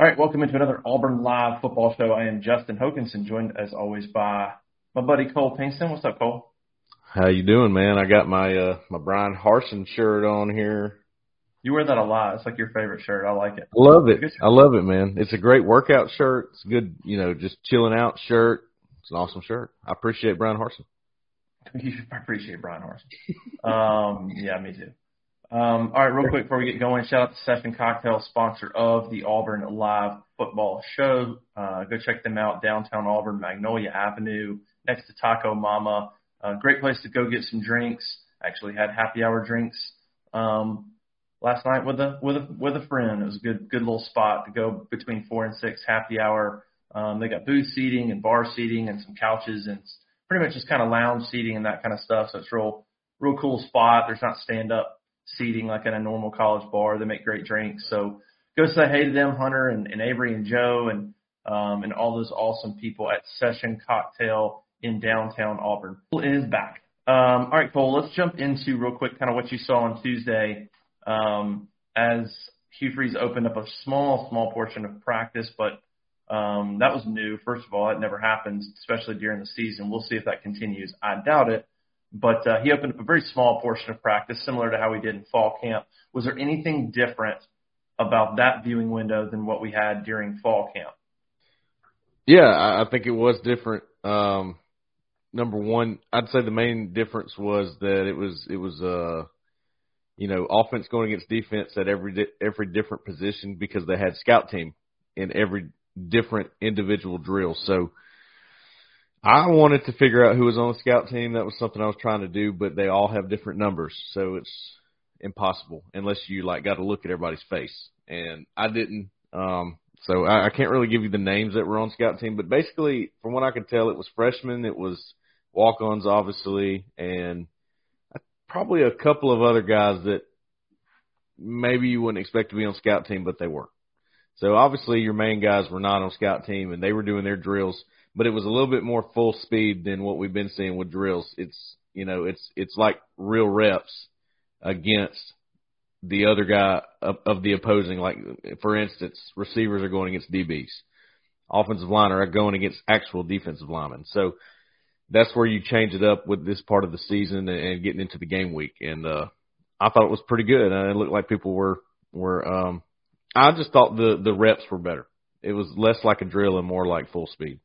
All right, welcome into another Auburn Live football show. I am Justin Hokanson, joined as always by my buddy Cole Pinkston. What's up, Cole? How you doing, man? I got my uh my Bryan Harsin shirt on here. You wear that a lot. It's like your favorite shirt. I like it. I love it. I love it, man. It's a great workout shirt. It's good, you know, just chilling out shirt. It's an awesome shirt. I appreciate Bryan Harsin. I appreciate Bryan Harsin. um, yeah, me too. Um, all right, real quick before we get going, shout out to Session Cocktail, sponsor of the Auburn Live Football Show. Uh, go check them out, downtown Auburn, Magnolia Avenue, next to Taco Mama. Uh, great place to go get some drinks. Actually had happy hour drinks um, last night with a with a with a friend. It was a good good little spot to go between four and six happy hour. Um, they got booth seating and bar seating and some couches and pretty much just kind of lounge seating and that kind of stuff. So it's real real cool spot. There's not stand up seating like in a normal college bar. They make great drinks. So go say hey to them, Hunter and, and Avery and Joe and um, and all those awesome people at Session Cocktail in downtown Auburn. Is back. Um, all right, Cole. Let's jump into real quick kind of what you saw on Tuesday um, as Hugh Freeze opened up a small, small portion of practice, but um, that was new. First of all, it never happens, especially during the season. We'll see if that continues. I doubt it. But uh, he opened up a very small portion of practice, similar to how we did in fall camp. Was there anything different about that viewing window than what we had during fall camp? Yeah, I think it was different. Um, number one, I'd say the main difference was that it was it was uh, you know, offense going against defense at every every different position because they had scout team in every different individual drill. So I wanted to figure out who was on the scout team. That was something I was trying to do, but they all have different numbers, so it's impossible unless you like got to look at everybody's face. And I didn't. Um, so I, I can't really give you the names that were on scout team, but basically, from what I could tell, it was freshmen, it was walk-ons, obviously, and probably a couple of other guys that maybe you wouldn't expect to be on scout team, but they were. So obviously, your main guys were not on scout team, and they were doing their drills but it was a little bit more full speed than what we've been seeing with drills. It's you know it's it's like real reps against the other guy of, of the opposing. Like for instance, receivers are going against DBs, offensive line are going against actual defensive linemen. So that's where you change it up with this part of the season and, getting into the game week. And uh, I thought it was pretty good. It looked like people were were. Um, I just thought the the reps were better. It was less like a drill and more like full speed.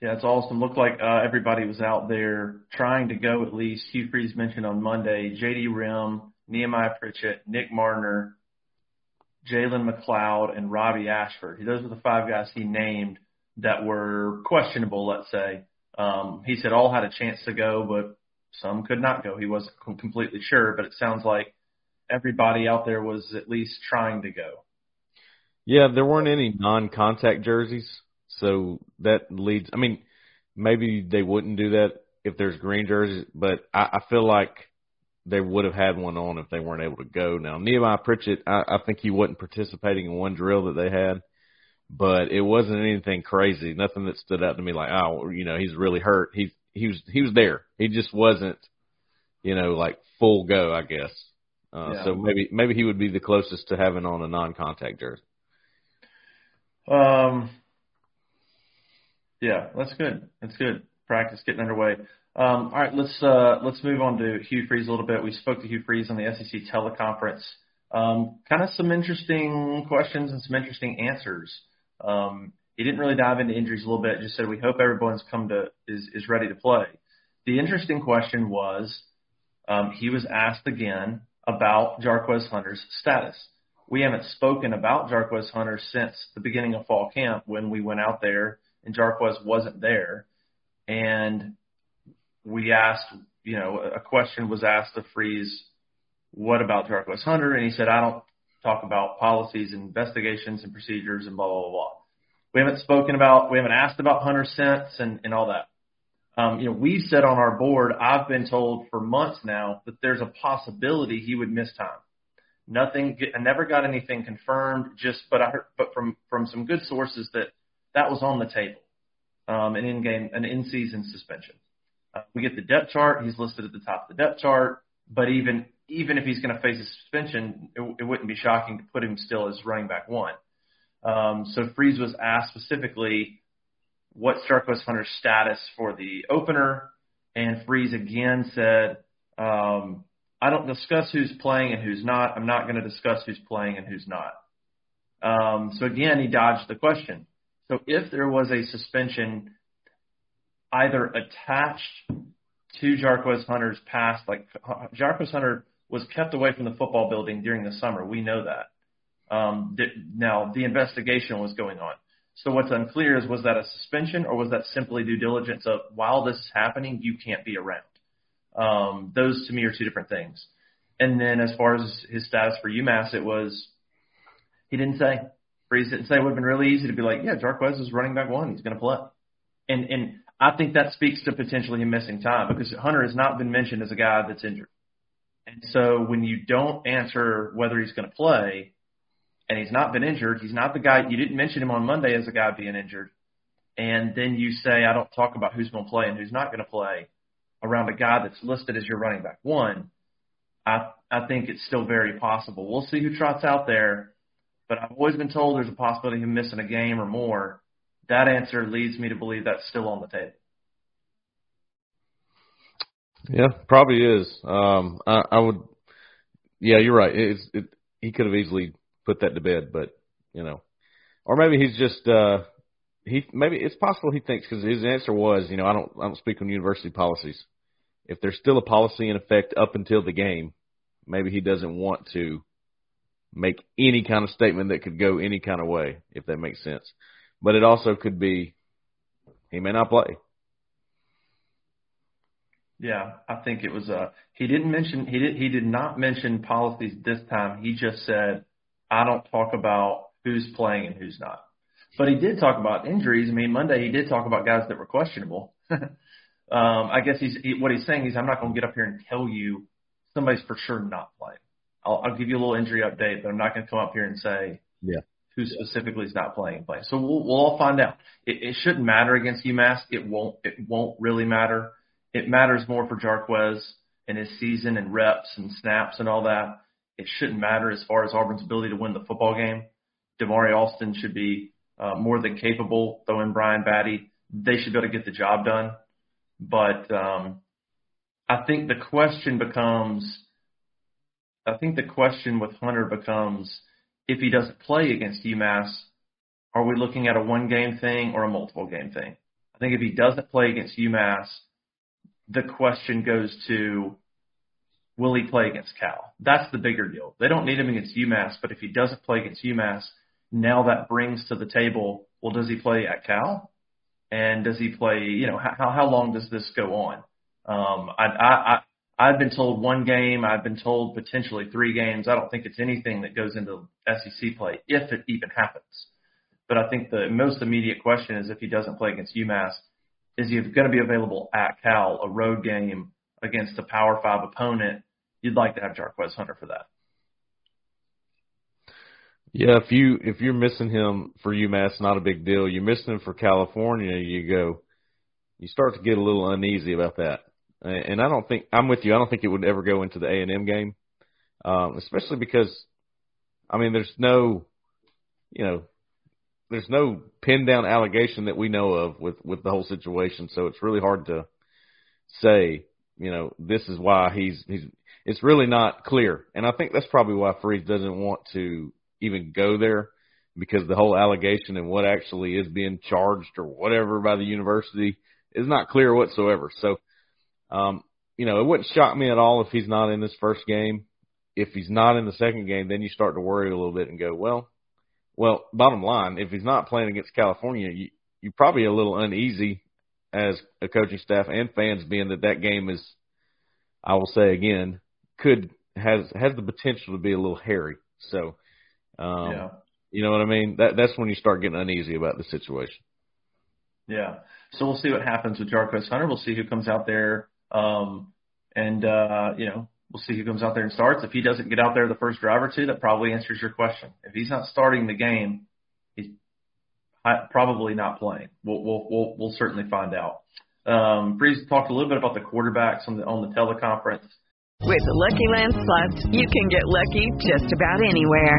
Yeah, it's awesome. Looked like uh, everybody was out there trying to go at least. Hugh Freeze mentioned on Monday, J.D. Rhym, Nehemiah Pritchett, Nick Mardner, Jalen McLeod, and Robbie Ashford. Those were the five guys he named that were questionable, let's say. Um, he said all had a chance to go, but some could not go. He wasn't completely sure, but it sounds like everybody out there was at least trying to go. Yeah, there weren't any non-contact jerseys. So that leads. I mean, maybe they wouldn't do that if there's green jerseys, but I, I feel like they would have had one on if they weren't able to go. Now Nehemiah Pritchett, I, I think he wasn't participating in one drill that they had, but it wasn't anything crazy. Nothing that stood out to me like, oh, you know, he's really hurt. He he was he was there. He just wasn't, you know, like full go. I guess. Uh, yeah. So maybe maybe he would be the closest to having on a non-contact jersey. Um, yeah, that's good. That's good. Practice getting underway. Um, all right, let's uh, let's move on to Hugh Freeze a little bit. We spoke to Hugh Freeze on the SEC teleconference. Um, kind of some interesting questions and some interesting answers. Um, he didn't really dive into injuries a little bit. Just said we hope everyone's come to is is ready to play. The interesting question was um, he was asked again about Jarquez Hunter's status. We haven't spoken about Jarquez Hunter since the beginning of fall camp when we went out there and Jarquez wasn't there. And we asked, you know, a question was asked to Freeze, what about Jarquez Hunter? And he said, I don't talk about policies and investigations and procedures and blah, blah, blah, blah. We haven't spoken about, we haven't asked about Hunter since and, and all that. Um, you know, we've said on our board, I've been told for months now that there's a possibility he would miss time. Nothing, I never got anything confirmed, just, but I heard, but from, from some good sources that that was on the table. Um, an in-game, an in-season suspension. Uh, we get the depth chart. He's listed at the top of the depth chart, but even, even if he's going to face a suspension, it, it wouldn't be shocking to put him still as running back one. Um, so Freeze was asked specifically, what's Jarquez Hunter's status for the opener? And Freeze again said, um, I don't discuss who's playing and who's not. I'm not going to discuss who's playing and who's not. Um, so again, he dodged the question. So if there was a suspension either attached to Jarquez Hunter's past, like Jarquez Hunter was kept away from the football building during the summer. We know that. Um, th- now the investigation was going on. So what's unclear is was that a suspension or was that simply due diligence of while this is happening, you can't be around. Um, those to me are two different things. And then as far as his status for UMass, it was he didn't say. Freeze didn't say. It would have been really easy to be like, yeah, Jarquez is running back one. He's going to play. And and I think that speaks to potentially him missing time because Hunter has not been mentioned as a guy that's injured. And so when you don't answer whether he's going to play, and he's not been injured. He's not the guy you didn't mention him on Monday as a guy being injured. And then you say, I don't talk about who's going to play and who's not going to play around a guy that's listed as your running back one. I I think it's still very possible. We'll see who trots out there, but I've always been told there's a possibility of him missing a game or more. That answer leads me to believe that's still on the table. Yeah, probably is. Um, I, I would. Yeah, you're right. It, he could have easily put that to bed, but you know, or maybe he's just uh he maybe it's possible he thinks because his answer was you know I don't I don't speak on university policies. If there's still a policy in effect up until the game, maybe he doesn't want to make any kind of statement that could go any kind of way, if that makes sense. But it also could be he may not play. Yeah, I think it was uh he didn't mention he did he did not mention policies this time. He just said I don't talk about who's playing and who's not. But he did talk about injuries. I mean, Monday he did talk about guys that were questionable. um, I guess he's he, what he's saying is I'm not going to get up here and tell you somebody's for sure not playing. I'll, I'll give you a little injury update, but I'm not going to come up here and say yeah. who specifically is not playing playing. So we'll, we'll all find out. It, it shouldn't matter against UMass. It won't. It won't really matter. It matters more for Jarquez and his season and reps and snaps and all that it shouldn't matter as far as Auburn's ability to win the football game. Damari Alston should be uh, more than capable. Throw in Brian Battie. They should be able to get the job done. But um, I think the question becomes, I think the question with Hunter becomes, if he doesn't play against UMass, are we looking at a one game thing or a multiple game thing? I think if he doesn't play against UMass, the question goes to will he play against Cal? That's the bigger deal. They don't need him against UMass, but if he doesn't play against UMass, now that brings to the table, well, does he play at Cal? And does he play, you know, how, how long does this go on? Um, I, I, I, I've been told one game. I've been told potentially three games. I don't think it's anything that goes into SEC play, if it even happens. But I think the most immediate question is if he doesn't play against UMass, is he going to be available at Cal, a road game against a Power Five opponent, you'd like to have Jarquez Hunter for that. Yeah, if you if you're missing him for UMass, not a big deal. You're missing him for California, you go, you start to get a little uneasy about that. And I don't think I'm with you. I don't think it would ever go into the A and M game, um, especially because, I mean, there's no, you know, there's no pin down allegation that we know of with with the whole situation. So it's really hard to say you know, this is why he's he's it's really not clear. And I think that's probably why Freeze doesn't want to even go there because the whole allegation and what actually is being charged or whatever by the university is not clear whatsoever. So um, you know, it wouldn't shock me at all if he's not in this first game. If he's not in the second game, then you start to worry a little bit and go, well, well, bottom line, if he's not playing against California, you, you're probably a little uneasy as a coaching staff and fans being that that game is, I will say again, could has has the potential to be a little hairy. So Um, yeah. You know what I mean? That that's when you start getting uneasy about the situation. Yeah. So we'll see what happens with Jarquez Hunter. We'll see who comes out there, um, and uh, you know, we'll see who comes out there and starts. If he doesn't get out there the first drive or two, that probably answers your question. If he's not starting the game, he's probably not playing. We'll we'll we'll, we'll certainly find out. Um, Freeze talked a little bit about the quarterbacks on the on the teleconference. With the Lucky Land Slots, you can get lucky just about anywhere.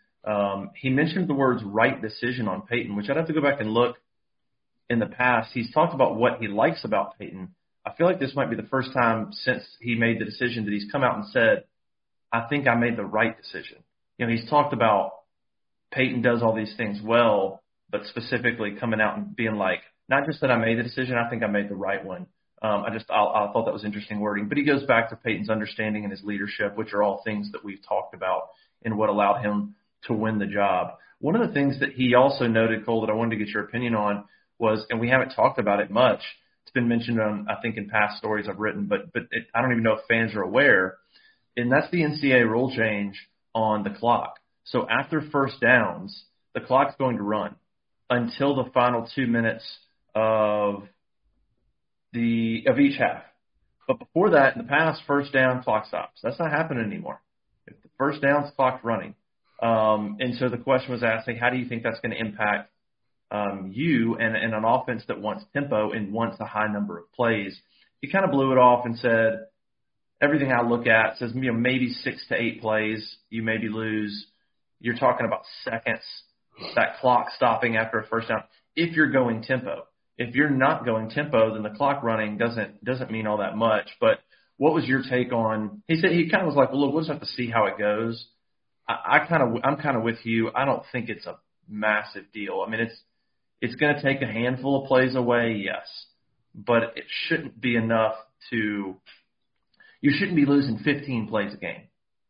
um, he mentioned the words right decision on Peyton, which I'd have to go back and look in the past. He's talked about what he likes about Peyton. I feel like this might be the first time since he made the decision that he's come out and said, I think I made the right decision. You know, he's talked about Peyton does all these things well, but specifically coming out and being like, not just that I made the decision, I think I made the right one. Um, I just I, I thought that was interesting wording, but he goes back to Peyton's understanding and his leadership, which are all things that we've talked about and what allowed him to win the job. One of the things that he also noted, Cole, that I wanted to get your opinion on was, and we haven't talked about it much. It's been mentioned on, I think, in past stories I've written, but but it, I don't even know if fans are aware. And that's the NCAA rule change on the clock. So after first downs, the clock's going to run until the final two minutes of the of each half. But before that, in the past, first down clock stops. That's not happening anymore. If the first down's clock running, um, and so the question was asking, how do you think that's going to impact um, you and, and an offense that wants tempo and wants a high number of plays? He kind of blew it off and said, everything I look at says you know maybe six to eight plays, you maybe lose. You're talking about seconds, that clock stopping after a first down. If you're going tempo, if you're not going tempo, then the clock running doesn't doesn't mean all that much. But what was your take on? He said he kind of was like, well, look, we'll just have to see how it goes. I, I kind of I'm kind of with you. I don't think it's a massive deal. I mean, it's it's going to take a handful of plays away, yes, but it shouldn't be enough to. You shouldn't be losing 15 plays a game.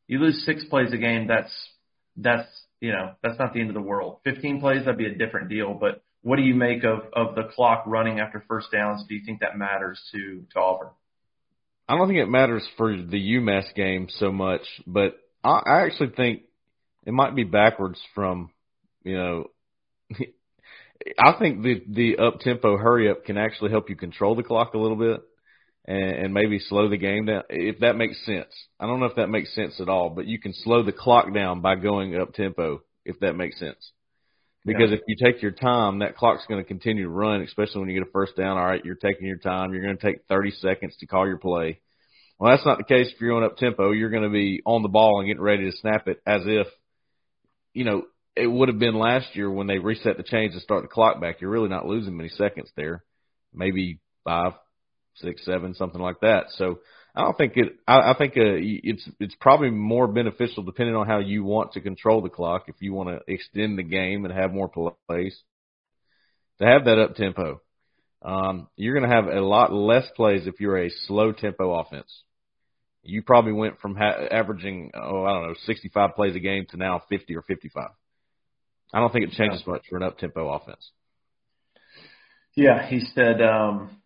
You lose six plays a game. That's that's you know that's not the end of the world. 15 plays that'd be a different deal. But what do you make of of the clock running after first downs? Do you think that matters to to Auburn? I don't think it matters for the UMass game so much, but I, I actually think it might be backwards from, you know, I think the the up tempo hurry up can actually help you control the clock a little bit and, and maybe slow the game down if that makes sense. I don't know if that makes sense at all, but you can slow the clock down by going up tempo if that makes sense. Because yeah. if you take your time, that clock's going to continue to run, especially when you get a first down. All right, you're taking your time. You're going to take 30 seconds to call your play. Well, that's not the case if you're going up tempo. You're going to be on the ball and getting ready to snap it as if you know, it would have been last year when they reset the chains to start the clock back. You're really not losing many seconds there, maybe five, six, seven, something like that. So I don't think it. I, I think uh, it's it's probably more beneficial depending on how you want to control the clock. If you want to extend the game and have more plays, to have that up tempo. Um, you're going to have a lot less plays if you're a slow tempo offense you probably went from ha- averaging, oh, I don't know, 65 plays a game to now 50 or 55. I don't think it changes much for an up tempo offense. Yeah, he said. um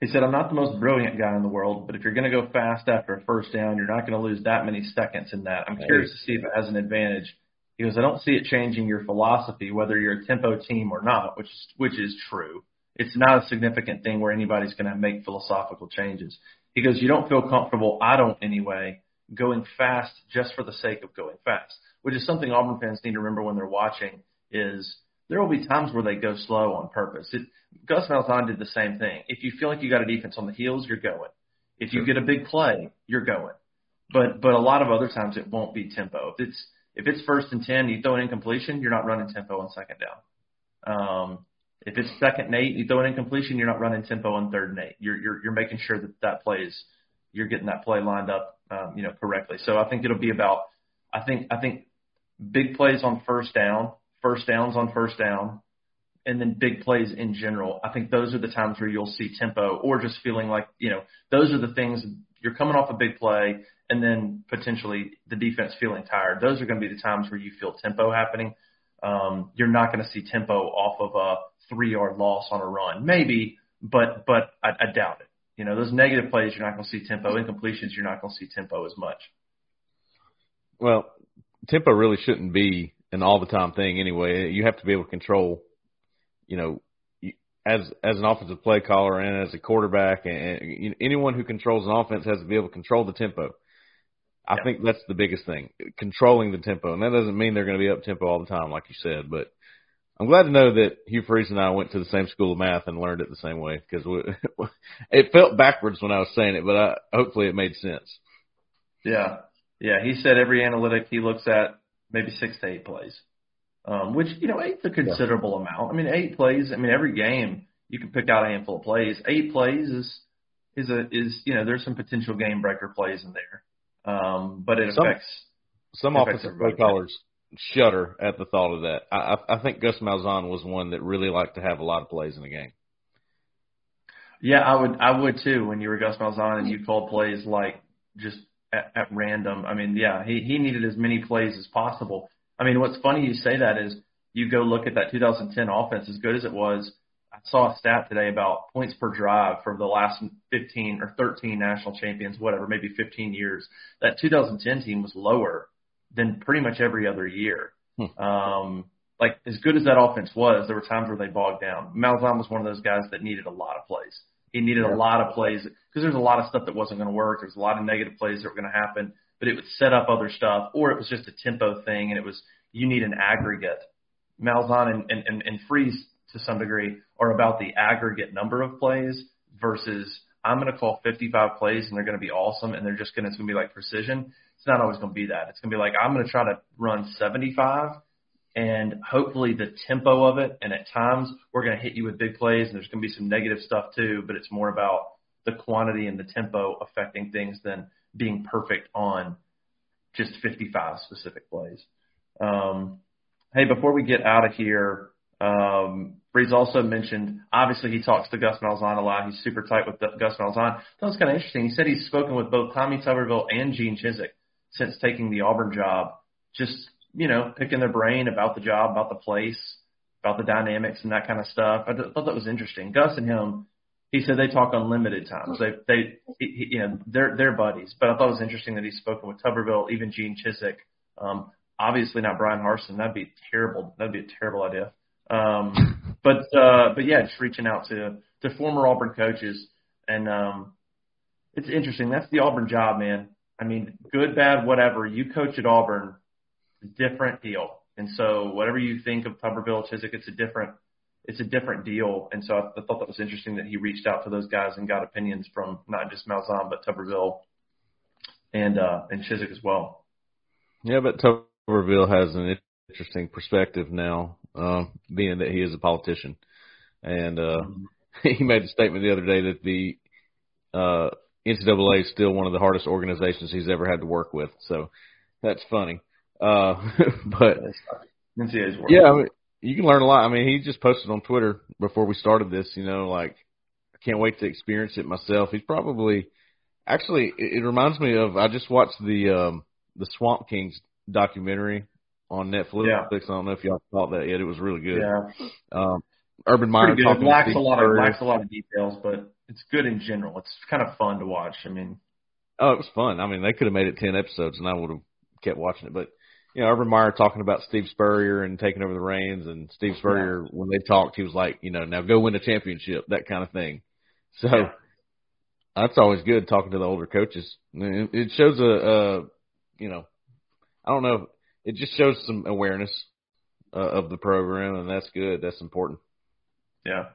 he said, I'm not the most brilliant guy in the world, but if you're going to go fast after a first down, you're not going to lose that many seconds in that. I'm curious to see if it has an advantage. He goes, I don't see it changing your philosophy, whether you're a tempo team or not, which is which is true. It's not a significant thing where anybody's going to make philosophical changes. He goes, You don't feel comfortable, I don't anyway, going fast just for the sake of going fast, which is something Auburn fans need to remember when they're watching is there will be times where they go slow on purpose. It, Gus Malzahn did the same thing. If you feel like you got a defense on the heels, you're going. If you get a big play, you're going. But but a lot of other times it won't be tempo. If it's if it's first and ten, you throw an incompletion, you're not running tempo on second down. Um, if it's second and eight, you throw an incompletion, you're not running tempo on third and eight. You're you're you're making sure that that plays you're getting that play lined up, um, you know, correctly. So I think it'll be about I think I think big plays on first down first downs on first down, and then big plays in general. I think those are the times where you'll see tempo or just feeling like, you know, those are the things you're coming off a big play and then potentially the defense feeling tired. Those are going to be the times where you feel tempo happening. Um, you're not going to see tempo off of a three yard loss on a run. Maybe, but, but I, I doubt it. You know, those negative plays, you're not going to see tempo. Incompletions, you're not going to see tempo as much. Well, tempo really shouldn't be an all the time thing anyway. You have to be able to control you know, as as an offensive play caller and as a quarterback, and, and you know, anyone who controls an offense has to be able to control the tempo. I yeah. think that's the biggest thing, controlling the tempo, and that doesn't mean they're going to be up tempo all the time, like you said. But I'm glad to know that Hugh Freeze and I went to the same school of math and learned it the same way because it felt backwards when I was saying it, but I, hopefully it made sense. Yeah, yeah. He said every analytic he looks at maybe six to eight plays um, which you know eight's a considerable yeah. amount. I mean, eight plays. I mean, every game you can pick out a handful of plays. Eight plays is is a is you know there's some potential game breaker plays in there, um, but it some, affects some offensive play callers shudder at the thought of that. I, I think Gus Malzahn was one that really liked to have a lot of plays in the game. Yeah, I would I would too. When you were Gus Malzahn and you called plays like just at, at random. I mean, yeah, he he needed as many plays as possible. I mean, what's funny you say that is you go look at that 2010 offense, as good as it was. I saw a stat today about points per drive for the last 15 or 13 national champions, whatever, maybe 15 years. That 2010 team was lower than pretty much every other year. Hmm. Um, like as good as that offense was, there were times where they bogged down. Malzahn was one of those guys that needed a lot of plays. He needed yeah. a lot of plays because there's a lot of stuff that wasn't going to work. There's a lot of negative plays that were going to happen but it would set up other stuff, or it was just a tempo thing, and it was you need an aggregate. Malzahn and, and, and, and Freeze to some degree are about the aggregate number of plays versus I'm going to call 55 plays and they're going to be awesome and they're just going to, it's going to be like precision. It's not always going to be that. It's going to be like, I'm going to try to run 75 and hopefully the tempo of it. And at times we're going to hit you with big plays and there's going to be some negative stuff too, but it's more about the quantity and the tempo affecting things than being perfect on just 55 specific plays. Um, hey, before we get out of here, um, Freeze also mentioned, obviously he talks to Gus Malzahn a lot. He's super tight with Gus Malzahn. That was kind of interesting. He said he's spoken with both Tommy Tuberville and Gene Chizik since taking the Auburn job, just, you know, picking their brain about the job, about the place, about the dynamics and that kind of stuff. I thought that was interesting. Gus and him he said they talk unlimited times. They, they, he, you know, they're they're buddies. But I thought it was interesting that he's spoken with Tuberville, even Gene Chizik. Um, obviously not Bryan Harsin. That'd be terrible. That'd be a terrible idea. Um, but uh, but yeah, just reaching out to to former Auburn coaches, and um, it's interesting. That's the Auburn job, man. I mean, good, bad, whatever. You coach at Auburn, different deal. And so whatever you think of Tuberville, Chizik, it's a different it's a different deal. And so I, I thought that was interesting that he reached out to those guys and got opinions from not just Malzahn but Tuberville and uh, and Chizik as well. Yeah, but Tuberville has an interesting perspective now, uh, being that he is a politician, and uh, he made a statement the other day that the uh, NCAA is still one of the hardest organizations he's ever had to work with. So that's funny. Uh, but yeah, I mean, you can learn a lot. I mean, he just posted on Twitter before we started this, you know, like I can't wait to experience it myself. He's probably actually it, it reminds me of I just watched the um the Swamp Kings documentary on Netflix. Yeah. I don't know if y'all thought that yet. It was really good. Yeah. Um Urban Meyer talking lacks a lot of lacks a lot of details, but it's good in general. It's kind of fun to watch. I mean Oh, it was fun. I mean, they could have made it ten episodes and I would have kept watching it. But you know, Urban Meyer talking about Steve Spurrier and taking over the reins, and Steve Spurrier yeah. when they talked, he was like, you know, now go win a championship, that kind of thing. So yeah. that's always good talking to the older coaches. It shows a, a, you know, I don't know, it just shows some awareness uh, of the program, and that's good. That's important. Yeah.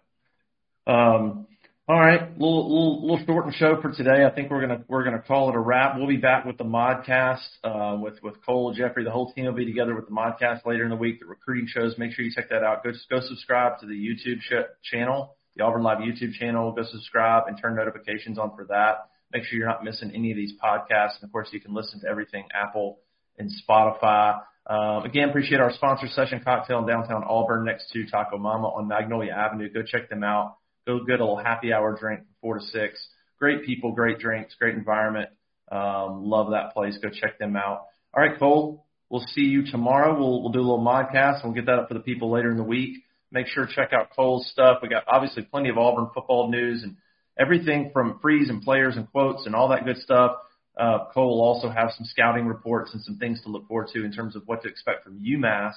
Um, all right, little little little shortened show for today. I think we're gonna we're gonna call it a wrap. We'll be back with the modcast uh, with with Cole, Jeffrey, the whole team will be together with the modcast later in the week. The recruiting shows, make sure you check that out. Go go subscribe to the YouTube sh- channel, the Auburn Live YouTube channel. Go subscribe and turn notifications on for that. Make sure you're not missing any of these podcasts. And of course, you can listen to everything Apple and Spotify. Um, again, appreciate our sponsor session cocktail in downtown Auburn next to Taco Mama on Magnolia Avenue. Go check them out. Go get a little happy hour drink from four to six. Great people, great drinks, great environment. Um, love that place. Go check them out. All right, Cole. We'll see you tomorrow. We'll we'll do a little modcast. We'll get that up for the people later in the week. Make sure to check out Cole's stuff. We got obviously plenty of Auburn football news and everything from freeze and players and quotes and all that good stuff. Uh, Cole will also have some scouting reports and some things to look forward to in terms of what to expect from UMass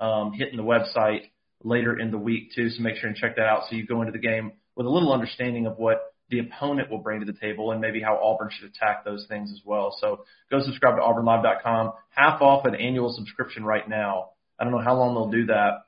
um, hitting the website later in the week too. So make sure and check that out so you go into the game with a little understanding of what the opponent will bring to the table and maybe how Auburn should attack those things as well. So go subscribe to auburnlive.com. Half off an annual subscription right now. I don't know how long they'll do that,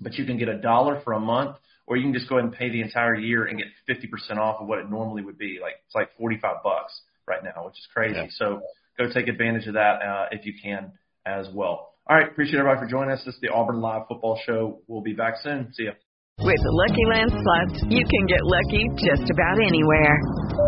but you can get a dollar for a month or you can just go ahead and pay the entire year and get 50% off of what it normally would be. Like it's like 45 bucks right now, which is crazy. Yeah. So go take advantage of that uh, if you can as well. All right, appreciate everybody for joining us. This is the Auburn Live Football Show. We'll be back soon. See ya. With the Lucky Land Slots, you can get lucky just about anywhere.